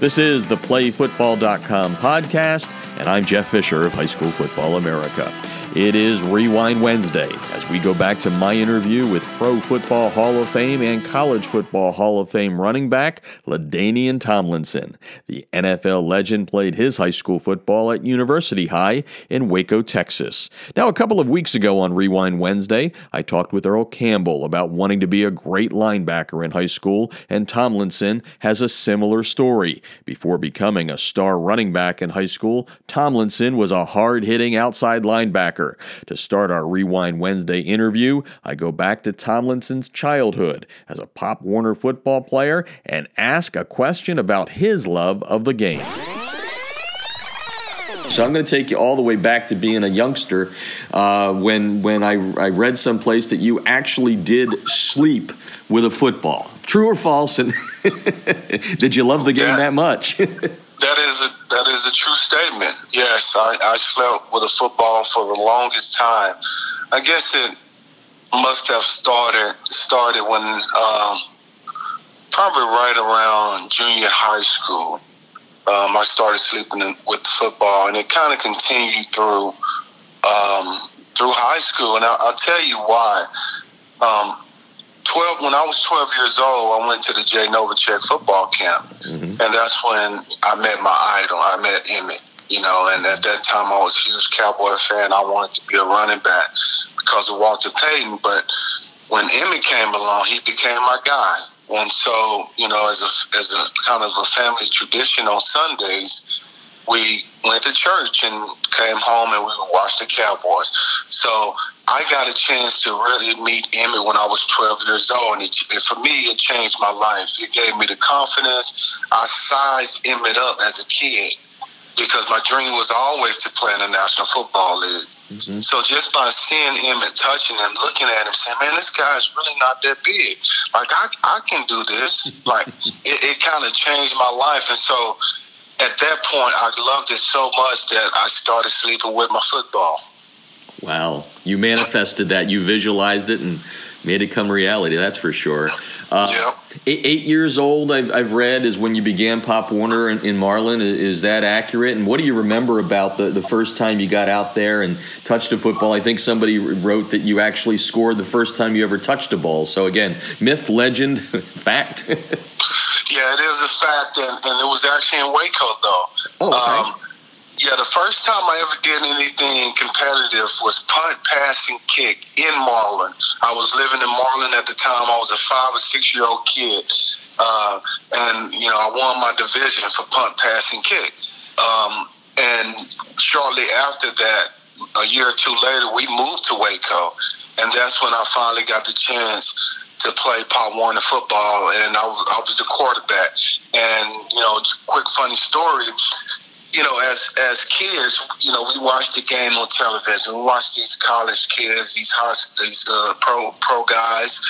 This is the PlayFootball.com podcast, and I'm Jeff Fisher of High School Football America. It is Rewind Wednesday as we go back to my interview with Pro Football Hall of Fame and College Football Hall of Fame running back LaDainian Tomlinson. The NFL legend played his high school football at University High in Waco, Texas. Now, a couple of weeks ago on Rewind Wednesday, I talked with Earl Campbell about wanting to be a great linebacker in high school, and Tomlinson has a similar story. Before becoming a star running back in high school, Tomlinson was a hard hitting outside linebacker to start our Rewind Wednesday interview, I go back to Tomlinson's childhood as a Pop Warner football player and ask a question about his love of the game. So I'm going to take you all the way back to being a youngster uh, when when I, I read someplace that you actually did sleep with a football. True or false? And did you love the game that much? That is a that is a true statement. Yes, I, I slept with a football for the longest time. I guess it must have started started when um, probably right around junior high school. Um, I started sleeping in, with the football, and it kind of continued through um, through high school. And I, will tell you why. Um, 12 when I was 12 years old, I went to the Jay Novacek football camp, mm-hmm. and that's when I met my idol. I met Emmitt, you know, and at that time I was a huge Cowboy fan. I wanted to be a running back because of Walter Payton, but when Emmitt came along, he became my guy. And so, you know, as a as a kind of a family tradition on Sundays, we went to church and came home and we watched the Cowboys. So I got a chance to really meet Emmitt when I was 12 years old, and it, for me, it changed my life. It gave me the confidence. I sized Emmitt up as a kid because my dream was always to play in the National Football League. Mm-hmm. So just by seeing him and touching him, looking at him, saying, "Man, this guy's really not that big. Like I, I can do this." like it, it kind of changed my life, and so at that point, I loved it so much that I started sleeping with my football. Wow, you manifested that. You visualized it and made it come reality. That's for sure. Uh, yeah. Eight, eight, years old, I've, I've, read, is when you began Pop Warner in, in, Marlin. Is that accurate? And what do you remember about the, the first time you got out there and touched a football? I think somebody wrote that you actually scored the first time you ever touched a ball. So, again, myth, legend, fact. yeah, it is a fact. And, and, it was actually in Waco, though. Oh, okay. Um, yeah, the first time I ever did anything competitive was punt, pass, and kick in Marlin. I was living in Marlin at the time. I was a five or six year old kid. Uh, and, you know, I won my division for punt, pass, and kick. Um, and shortly after that, a year or two later, we moved to Waco. And that's when I finally got the chance to play Pop Warner football, and I was, I was the quarterback. And you know, quick funny story you know, as as kids, you know, we watched the game on television. We watched these college kids, these high, these uh, pro pro guys,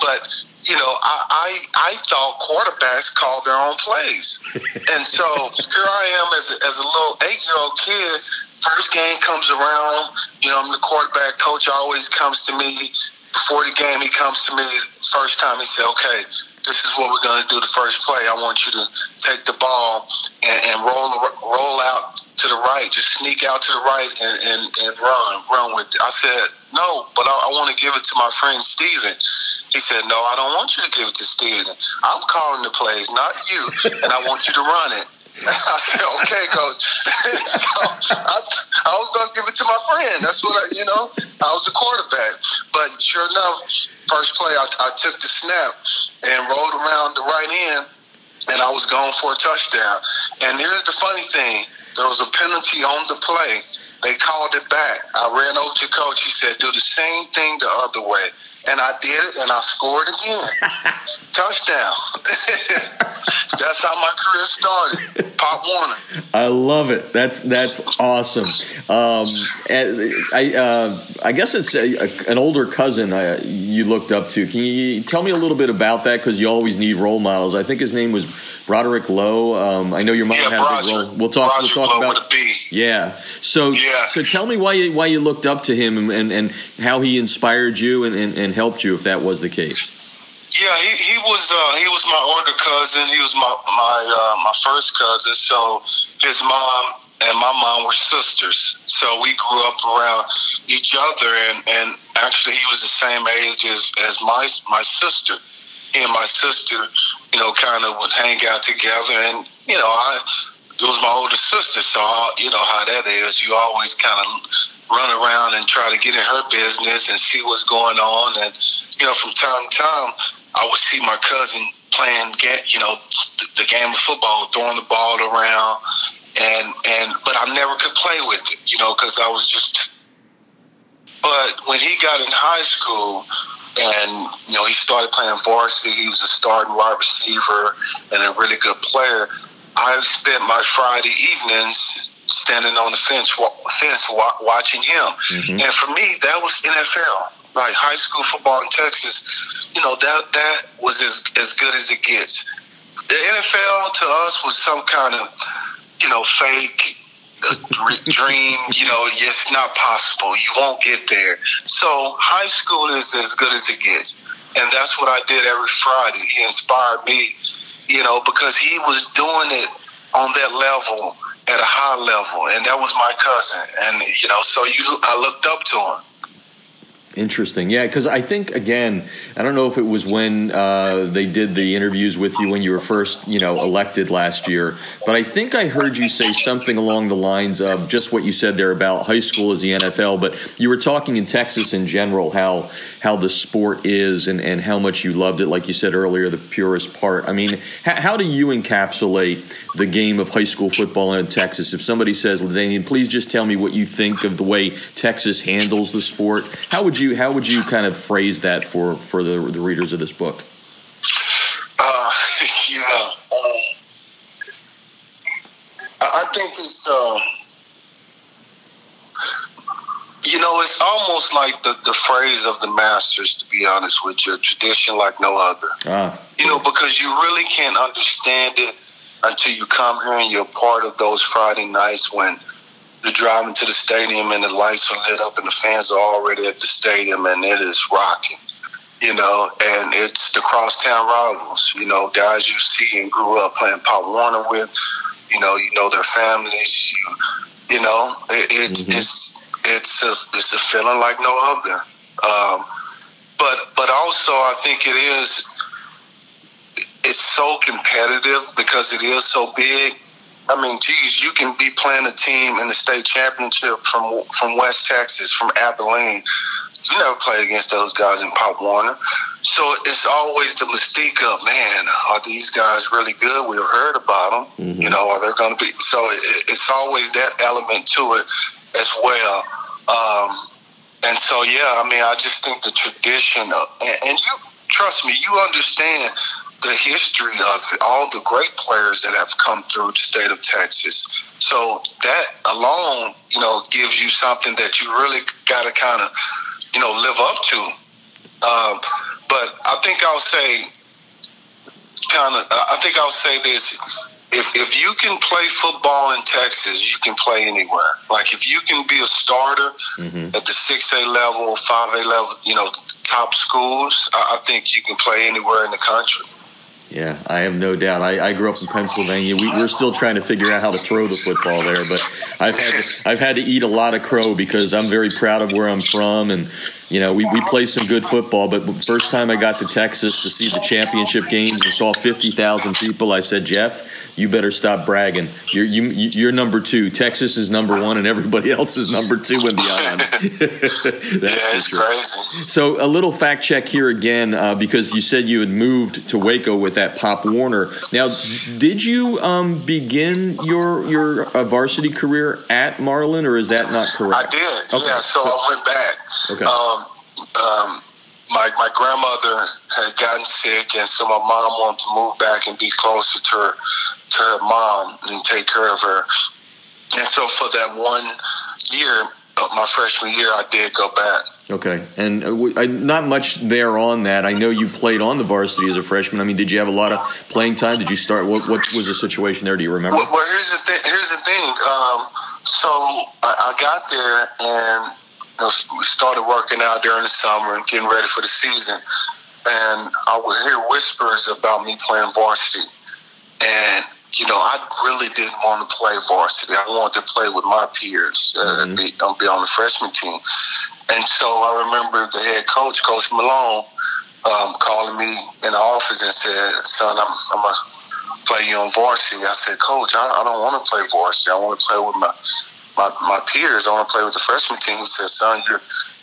but you know, I, I I thought quarterbacks called their own plays, and so here I am as a, as a little eight year old kid. First game comes around, you know, I'm the quarterback. Coach always comes to me before the game. He comes to me first time. He said, "Okay, this is what we're going to do the first play. I want you to take the ball and, and roll roll out to the right, just sneak out to the right and, and, and run, run with it. I said, no, but I, I want to give it to my friend Steven. He said, no, I don't want you to give it to Steven. I'm calling the plays, not you, and I want you to run it. I said, okay, coach. so I, I was going to give it to my friend. That's what I, you know, I was a quarterback. But sure enough, first play, I, I took the snap and rolled around the right end, and I was going for a touchdown. And here's the funny thing there was a penalty on the play. They called it back. I ran over to coach. He said, do the same thing the other way and I did it, and I scored again. Touchdown. That's how my career started. Pop Warner. I love it. That's that's awesome. Um, I uh, I guess it's a, a, an older cousin uh, you looked up to. Can you tell me a little bit about that? Because you always need role models. I think his name was Broderick Lowe. Um, I know your mom yeah, had Roger, a big role. We'll talk. We'll talk Lowe about. Yeah. So yeah. so tell me why you why you looked up to him and and, and how he inspired you and, and, and helped you if that was the case. Yeah, he, he was uh, he was my older cousin. He was my my uh, my first cousin. So his mom and my mom were sisters. So we grew up around each other, and and actually he was the same age as as my my sister. He and my sister, you know, kind of would hang out together, and you know, I it was my older sister, so I, you know how that is. You always kind of run around and try to get in her business and see what's going on, and you know, from time to time, I would see my cousin playing, get you know, the, the game of football, throwing the ball around, and and but I never could play with it, you know, because I was just. But when he got in high school, and you know he started playing varsity, he was a starting wide receiver and a really good player. I spent my Friday evenings standing on the fence, fence watching him, mm-hmm. and for me that was NFL like high school football in Texas, you know that that was as as good as it gets. The NFL to us was some kind of you know fake uh, dream. You know, it's not possible. You won't get there. So high school is as good as it gets, and that's what I did every Friday. He inspired me, you know, because he was doing it on that level at a high level, and that was my cousin. And you know, so you, I looked up to him. Interesting. Yeah, because I think again, I don't know if it was when uh, they did the interviews with you when you were first, you know, elected last year, but I think I heard you say something along the lines of just what you said there about high school is the NFL. But you were talking in Texas in general how how the sport is and, and how much you loved it, like you said earlier, the purest part. I mean, how, how do you encapsulate the game of high school football in Texas? If somebody says, LaDainian, please just tell me what you think of the way Texas handles the sport. How would you how would you kind of phrase that for for the the readers of this book? Uh, yeah, um, I think it's. Uh, you know, it's almost like the, the phrase of the masters, to be honest with you, tradition like no other. Ah. You know, because you really can't understand it until you come here and you're part of those Friday nights when you're driving to the stadium and the lights are lit up and the fans are already at the stadium and it is rocking. You know, and it's the crosstown rivals, you know, guys you see and grew up playing Pop Warner with, you know, you know their families, you, you know, it, it mm-hmm. it's it's a it's a feeling like no other. Um, but but also I think it is it's so competitive because it is so big. I mean, geez, you can be playing a team in the state championship from from West Texas, from Abilene. You never played against those guys in Pop Warner, so it's always the mystique of man, are these guys really good? We've heard about them. Mm-hmm. You know, are they going to be? So it, it's always that element to it as well. Um, and so, yeah, I mean, I just think the tradition, of, and, and you trust me, you understand the history of all the great players that have come through the state of Texas. So that alone, you know, gives you something that you really got to kind of, you know, live up to. Um, but I think I'll say, kind of, I think I'll say this if if you can play football in Texas, you can play anywhere. Like if you can be a starter mm-hmm. at the six A level, five A level, you know, top schools, I, I, think you can play anywhere in the country. Yeah, I have no doubt. I, I grew up in Pennsylvania. We, are still trying to figure out how to throw the football there, but I've had to, I've had to eat a lot of crow because I'm very proud of where I'm from, and you know we, we play some good football. But first time I got to Texas to see the championship games and saw fifty thousand people, I said, Jeff you better stop bragging. You're you, you're number two. Texas is number one, and everybody else is number two and beyond. yeah, it's crazy. So a little fact check here again, uh, because you said you had moved to Waco with that Pop Warner. Now, did you um, begin your your uh, varsity career at Marlin, or is that not correct? I did. Okay. Yeah, so, so I went back. Okay. Um, um, my my grandmother had gotten sick, and so my mom wanted to move back and be closer to her to her mom and take care of her. And so for that one year, uh, my freshman year, I did go back. Okay, and uh, not much there on that. I know you played on the varsity as a freshman. I mean, did you have a lot of playing time? Did you start? What, what was the situation there? Do you remember? Well, well here's the thing. Here's the thing. Um, so I, I got there and you know, we started working out during the summer and getting ready for the season. and I would hear whispers about me playing varsity. And you know, I really didn't want to play varsity. I wanted to play with my peers uh, mm-hmm. and be, be on the freshman team. And so I remember the head coach, Coach Malone, um, calling me in the office and said, "Son, I'm, I'm gonna play you on varsity." I said, "Coach, I, I don't want to play varsity. I want to play with my my, my peers. I want to play with the freshman team." He said, "Son, you're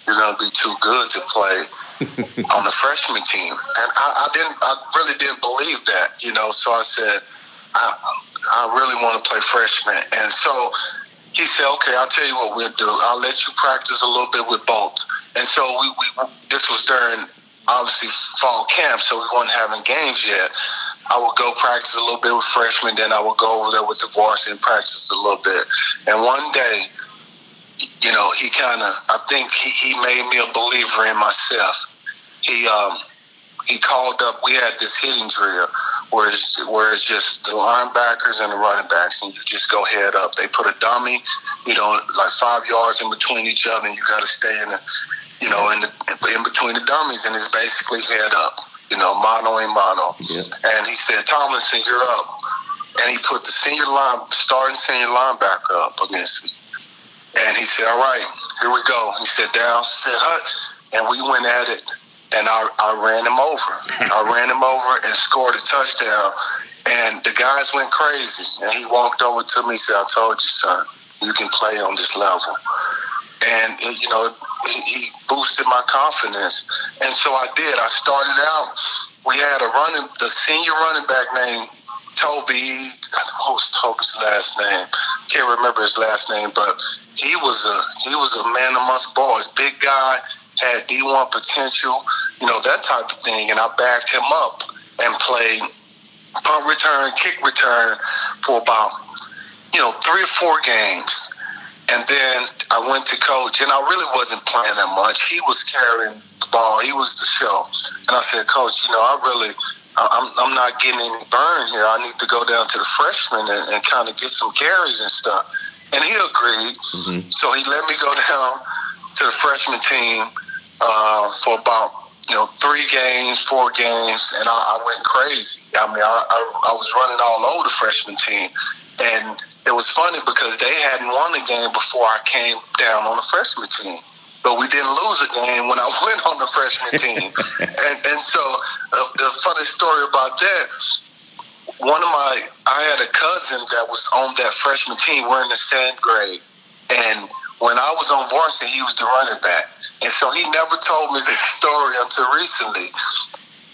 you're gonna be too good to play on the freshman team." And I, I didn't, I really didn't believe that, you know. So I said, "I I really want to play freshman," and so he said, "Okay, I'll tell you what we'll do. I'll let you practice a little bit with both." And so we, we this was during obviously fall camp, so we weren't having games yet. I would go practice a little bit with freshmen, then I would go over there with the varsity and practice a little bit. And one day, you know, he kind of, I think he, he made me a believer in myself. He um, he called up. We had this hitting drill where it's, where it's just the linebackers and the running backs, and you just go head up. They put a dummy, you know, like five yards in between each other, and you got to stay in the you know, in the, in between the dummies, and it's basically head up, you know, mano a mano. Yeah. And he said, Tomlinson, you're up. And he put the senior line, starting senior linebacker up against me. And he said, all right, here we go. He said, down, said, hut. And we went at it, and I, I ran him over. I ran him over and scored a touchdown. And the guys went crazy. And he walked over to me and said, I told you, son, you can play on this level. And, you know, he boosted my confidence. And so I did. I started out, we had a running, the senior running back named Toby, what was Toby's last name? Can't remember his last name, but he was a he was a man amongst boys. Big guy, had D1 potential, you know, that type of thing. And I backed him up and played punt return, kick return for about, you know, three or four games. And then I went to coach, and I really wasn't playing that much. He was carrying the ball. He was the show. And I said, Coach, you know, I really, I'm, I'm not getting any burn here. I need to go down to the freshman and, and kind of get some carries and stuff. And he agreed. Mm-hmm. So he let me go down to the freshman team uh, for about you know, three games, four games, and I, I went crazy. I mean, I, I, I was running all over the freshman team, and it was funny because they hadn't won a game before I came down on the freshman team. But we didn't lose a game when I went on the freshman team. and, and so uh, the funny story about that, one of my, I had a cousin that was on that freshman team. We're in the same grade. And when I was on varsity, he was the running back. And so he never told me this story until recently.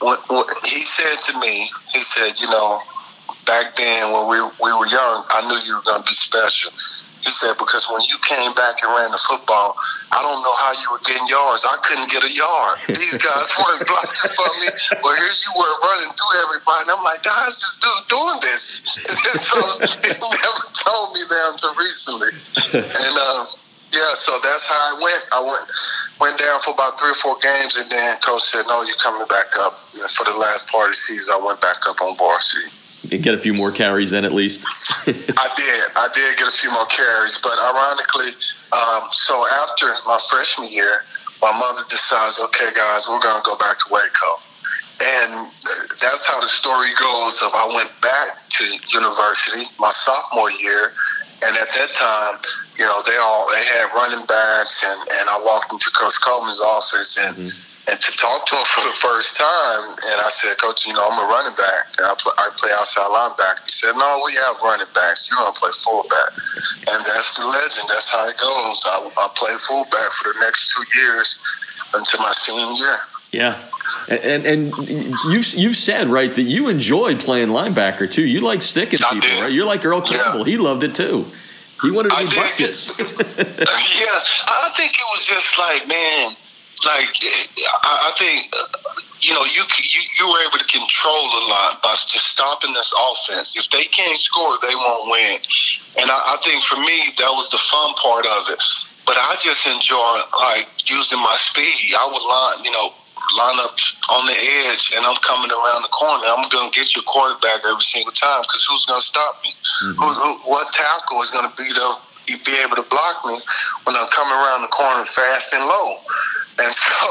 When, when he said to me, he said, you know, back then when we we were young, I knew you were going to be special. He said because when you came back and ran the football, I don't know how you were getting yards. I couldn't get a yard. These guys weren't blocking for me. Well, here you were running through everybody. And I'm like, this dude doing this? And so he never told me that until recently. And uh, yeah, so that's how I went. I went went down for about three or four games, and then coach said, "No, you're coming back up." And for the last part of the season, I went back up on varsity get a few more carries then at least. I did. I did get a few more carries, but ironically, um, so after my freshman year, my mother decides, okay, guys, we're going to go back to Waco. And that's how the story goes of I went back to university my sophomore year, and at that time, you know, they all they had running backs, and and I walked into Coach Coleman's office, and mm-hmm and to talk to him for the first time, and I said, Coach, you know, I'm a running back, and I play, I play outside linebacker. He said, No, we have running backs. You're gonna play fullback, and that's the legend. That's how it goes. I, I played fullback for the next two years until my senior year. Yeah. And, and and you've you've said right that you enjoyed playing linebacker too. You like sticking I people, did. right? You're like Earl Campbell. Yeah. He loved it too. He wanted to be Butkus. yeah, I think it was just like, man, like I, I think you know you, you you were able to control a lot by just stopping this offense. If they can't score, they won't win. And I, I think for me that was the fun part of it. But I just enjoy like using my speed. I would line you know line up on the edge and I'm coming around the corner. I'm going to get your quarterback every single time because who's going to stop me? Mm-hmm. Who, who, what tackle is going to beat up? Be able to block me when I'm coming around the corner fast and low. And so,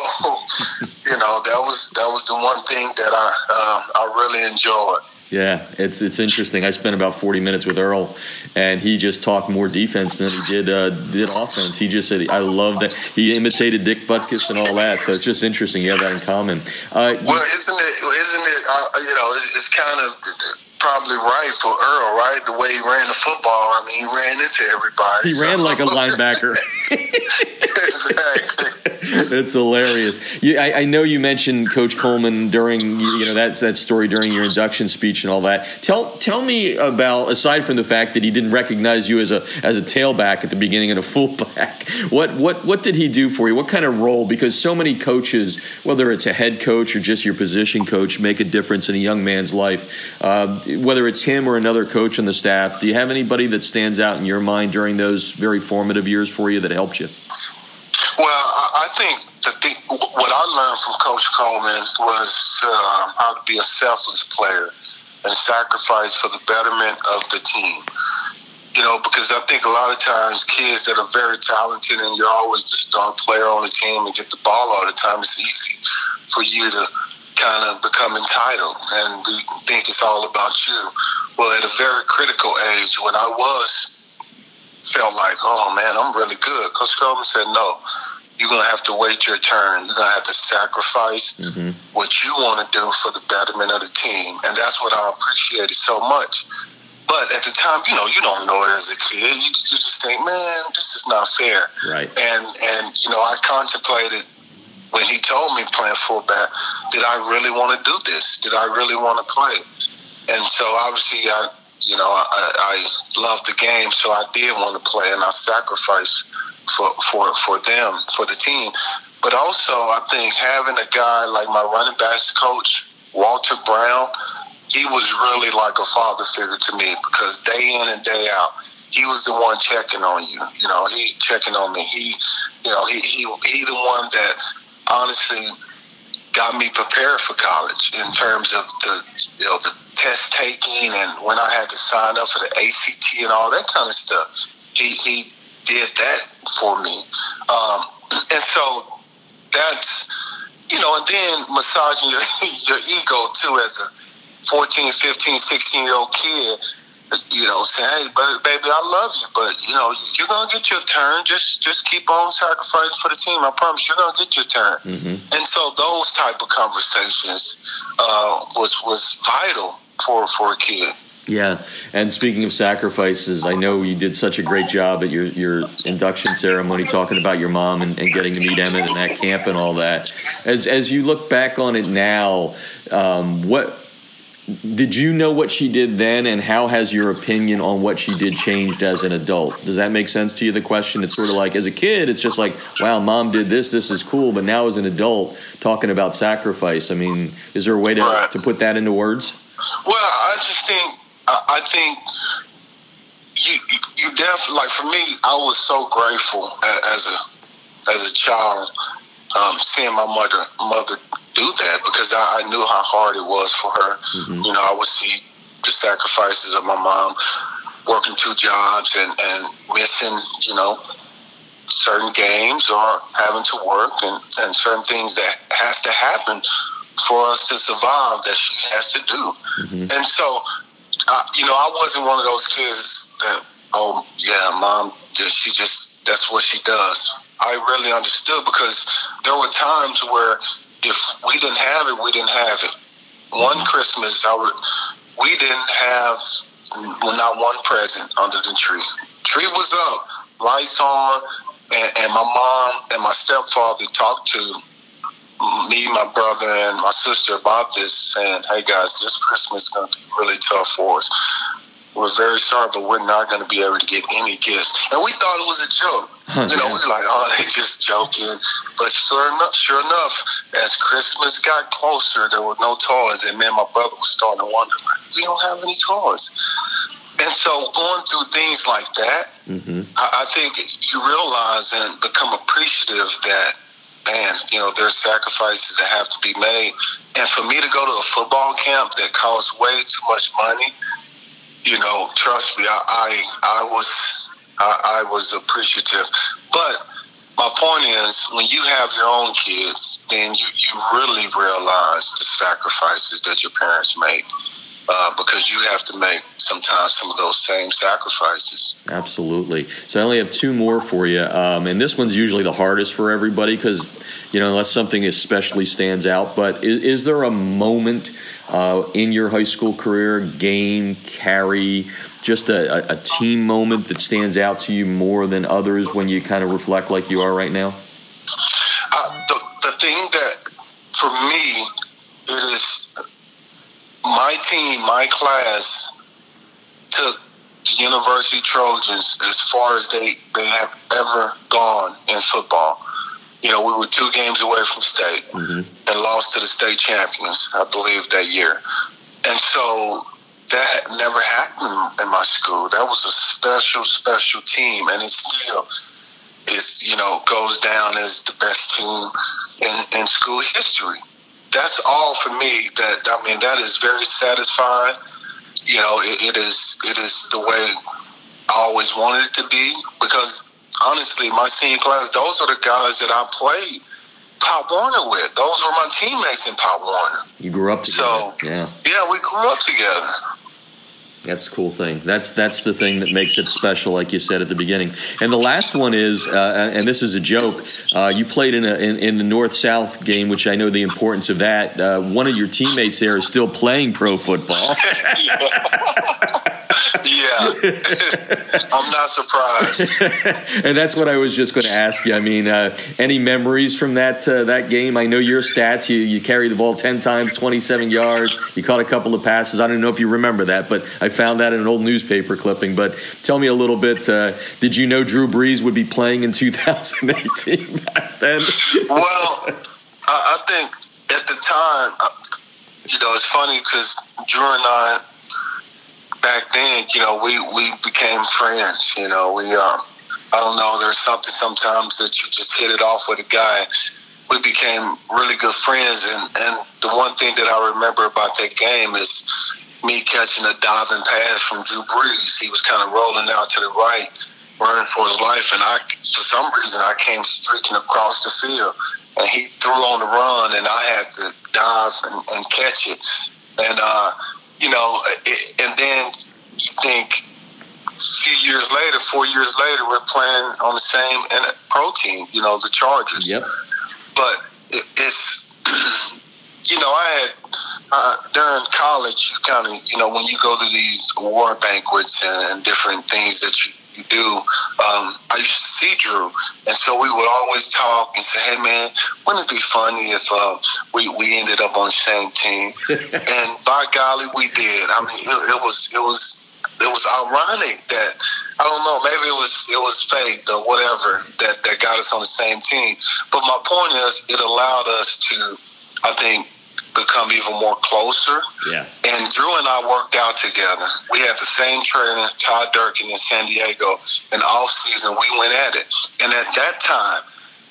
you know, that was that was the one thing that I uh, I really enjoyed. Yeah, it's it's interesting. I spent about forty minutes with Earl, and he just talked more defense than he did uh, did offense. He just said, "I love that." He imitated Dick Butkus and all that. So it's just interesting. You have that in common. Uh, well, isn't it? Isn't it? Uh, you know, it's, it's kind of probably right for Earl, right? The way he ran the football. I mean, he ran into everybody. He so. ran like a linebacker. exactly. That's hilarious. You, I, I, know you mentioned Coach Coleman during you know that that story during your induction speech and all that. Tell tell me about aside from the fact that he didn't recognize you as a as a tailback at the beginning and a fullback. What what what did he do for you? What kind of role? Because so many coaches, whether it's a head coach or just your position coach, make a difference in a young man's life. Uh, whether it's him or another coach on the staff, do you have anybody that stands out in your mind during those very formative years for you that helped you? Well, I think the thing, what I learned from Coach Coleman was uh, how to be a selfless player and sacrifice for the betterment of the team. You know, because I think a lot of times kids that are very talented and you're always the star player on the team and get the ball all the time, it's easy for you to kind of become entitled and we think it's all about you. Well, at a very critical age, when I was felt like, oh man, I'm really good, Coach Coleman said, no, you're gonna have to wait your turn. You're gonna have to sacrifice mm-hmm. what you want to do for the betterment of the team, and that's what I appreciated so much. But at the time, you know, you don't know it as a kid. You, you just think, man, this is not fair. Right. And and you know, I contemplated when he told me playing fullback, did I really want to do this? Did I really want to play? And so obviously, I, you know, I, I love the game, so I did want to play, and I sacrificed for for for them, for the team. But also, I think having a guy like my running backs coach, Walter Brown, he was really like a father figure to me because day in and day out, he was the one checking on you. You know, he checking on me. He, you know, he he he the one that honestly got me prepared for college in terms of the you know the test taking and when I had to sign up for the ACT and all that kind of stuff. He he did that for me, um, and so that's you know, and then massaging your your ego too as a 14, 15, 16 year old kid you know, say, hey, baby, I love you, but you know, you're gonna get your turn. Just, just keep on sacrificing for the team. I promise you're gonna get your turn. Mm-hmm. And so those type of conversations uh, was was vital for for a kid. Yeah, and speaking of sacrifices, I know you did such a great job at your, your induction ceremony talking about your mom and, and getting to meet Emmitt and that camp and all that. As as you look back on it now, um, what did you know what she did then, and how has your opinion on what she did changed as an adult? Does that make sense to you? The question it's sort of like as a kid, it's just like, wow, mom did this, this is cool. But now as an adult, talking about sacrifice, I mean, is there a way to, right. to put that into words? Well, I just think, I think you, you definitely, like for me, I was so grateful as a, as a child, um, seeing my mother, mother do that because I, I knew how hard it was for her. Mm-hmm. You know, I would see the sacrifices of my mom working two jobs and, and missing, you know, certain games or having to work and, and certain things that has to happen for us to survive that she has to do. Mm-hmm. And so, uh, you know, I wasn't one of those kids that, oh, yeah, mom, just, she just, that's what she does. I really understood because there were times where if we didn't have it, we didn't have it. One mm-hmm. Christmas, I would, we didn't have not one present under the tree. Tree was up, lights on, and, and my mom and my stepfather talked to me, my brother, and my sister about this, saying, "Hey guys, this Christmas is going to be really tough for us." We're very sorry, but we're not going to be able to get any gifts. And we thought it was a joke. You know, we were like, oh, they just joking. But sure enough, sure enough, as Christmas got closer, there were no toys. And me and my brother was starting to wonder, like, we don't have any toys. And so going through things like that, mm-hmm. I, I think you realize and become appreciative that, man, you know, there's sacrifices that have to be made. And for me to go to a football camp that costs way too much money, you know, trust me, I, I, I was, I, I was appreciative. But my point is, when you have your own kids, then you, you really realize the sacrifices that your parents make. Uh, because you have to make sometimes some of those same sacrifices. Absolutely. So I only have two more for you, um, and this one's usually the hardest for everybody because you know unless something especially stands out. But is, is there a moment uh, in your high school career, game, carry, just a, a, team moment that stands out to you more than others when you kind of reflect like you are right now? Uh, the, the thing that, for me, it is my team, my class took the University Trojans as far as they, they have ever gone in football. You know, we were two games away from state mm-hmm. and lost to the state champions, I believe, that year. And so that never happened in my school. That was a special, special team, and it still is, you know, goes down as the best team in, in school history. That's all for me. That I mean, that is very satisfying. You know, it, it is it is the way I always wanted it to be because honestly, my senior class, those are the guys that I played Pop Warner with. Those were my teammates in Pop Warner. You grew up together. So yeah, yeah, we grew up together. That's a cool thing. That's that's the thing that makes it special, like you said at the beginning. And the last one is, uh, and this is a joke. Uh, you played in, a, in, in the North South game, which I know the importance of that. Uh, one of your teammates there is still playing pro football. yeah, I'm not surprised. and that's what I was just going to ask you. I mean, uh, any memories from that uh, that game? I know your stats. You you carried the ball ten times, 27 yards. You caught a couple of passes. I don't know if you remember that, but I found that in an old newspaper clipping. But tell me a little bit. Uh, did you know Drew Brees would be playing in 2018 back then? well, I think at the time, uh, you know, it's funny because Drew and I back then, you know, we we became friends. You know, we um, I don't know. There's something sometimes that you just hit it off with a guy. We became really good friends, and and the one thing that I remember about that game is me catching a diving pass from Drew Brees. He was kind of rolling out to the right, running for his life, and I, for some reason, I came streaking across the field, and he threw on the run, and I had to dive and, and catch it, and uh, you know, it, and then you think a few years later, four years later, we're playing on the same pro team, you know, the Chargers. Yep. But it, it's, you know, I had uh, during college, you kind of, you know, when you go to these war banquets and, and different things that you you do. Um, I used to see Drew, and so we would always talk and say, "Hey, man, wouldn't it be funny if uh, we we ended up on the same team?" and by golly, we did. I mean, it, it was it was it was ironic that I don't know, maybe it was it was fate or whatever that that got us on the same team. But my point is, it allowed us to, I think, become even more closer. Yeah. And Drew and I worked out together. We had the same trainer, Todd Durkin, in San Diego. and off season, we went at it. And at that time,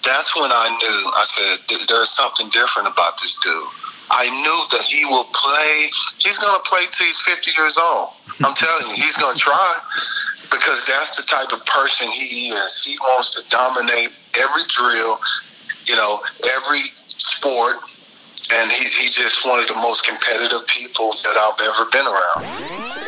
that's when I knew. I said, "There's something different about this dude." I knew that he will play. He's going to play till he's 50 years old. I'm telling you, he's going to try because that's the type of person he is. He wants to dominate every drill, you know, every sport and he's he's just one of the most competitive people that I've ever been around.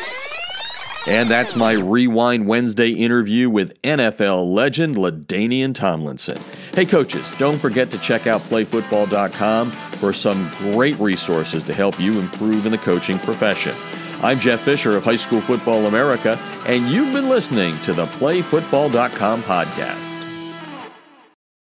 And that's my Rewind Wednesday interview with NFL legend LaDainian Tomlinson. Hey, coaches, don't forget to check out playfootball.com for some great resources to help you improve in the coaching profession. I'm Jeff Fisher of High School Football America, and you've been listening to the playfootball.com podcast.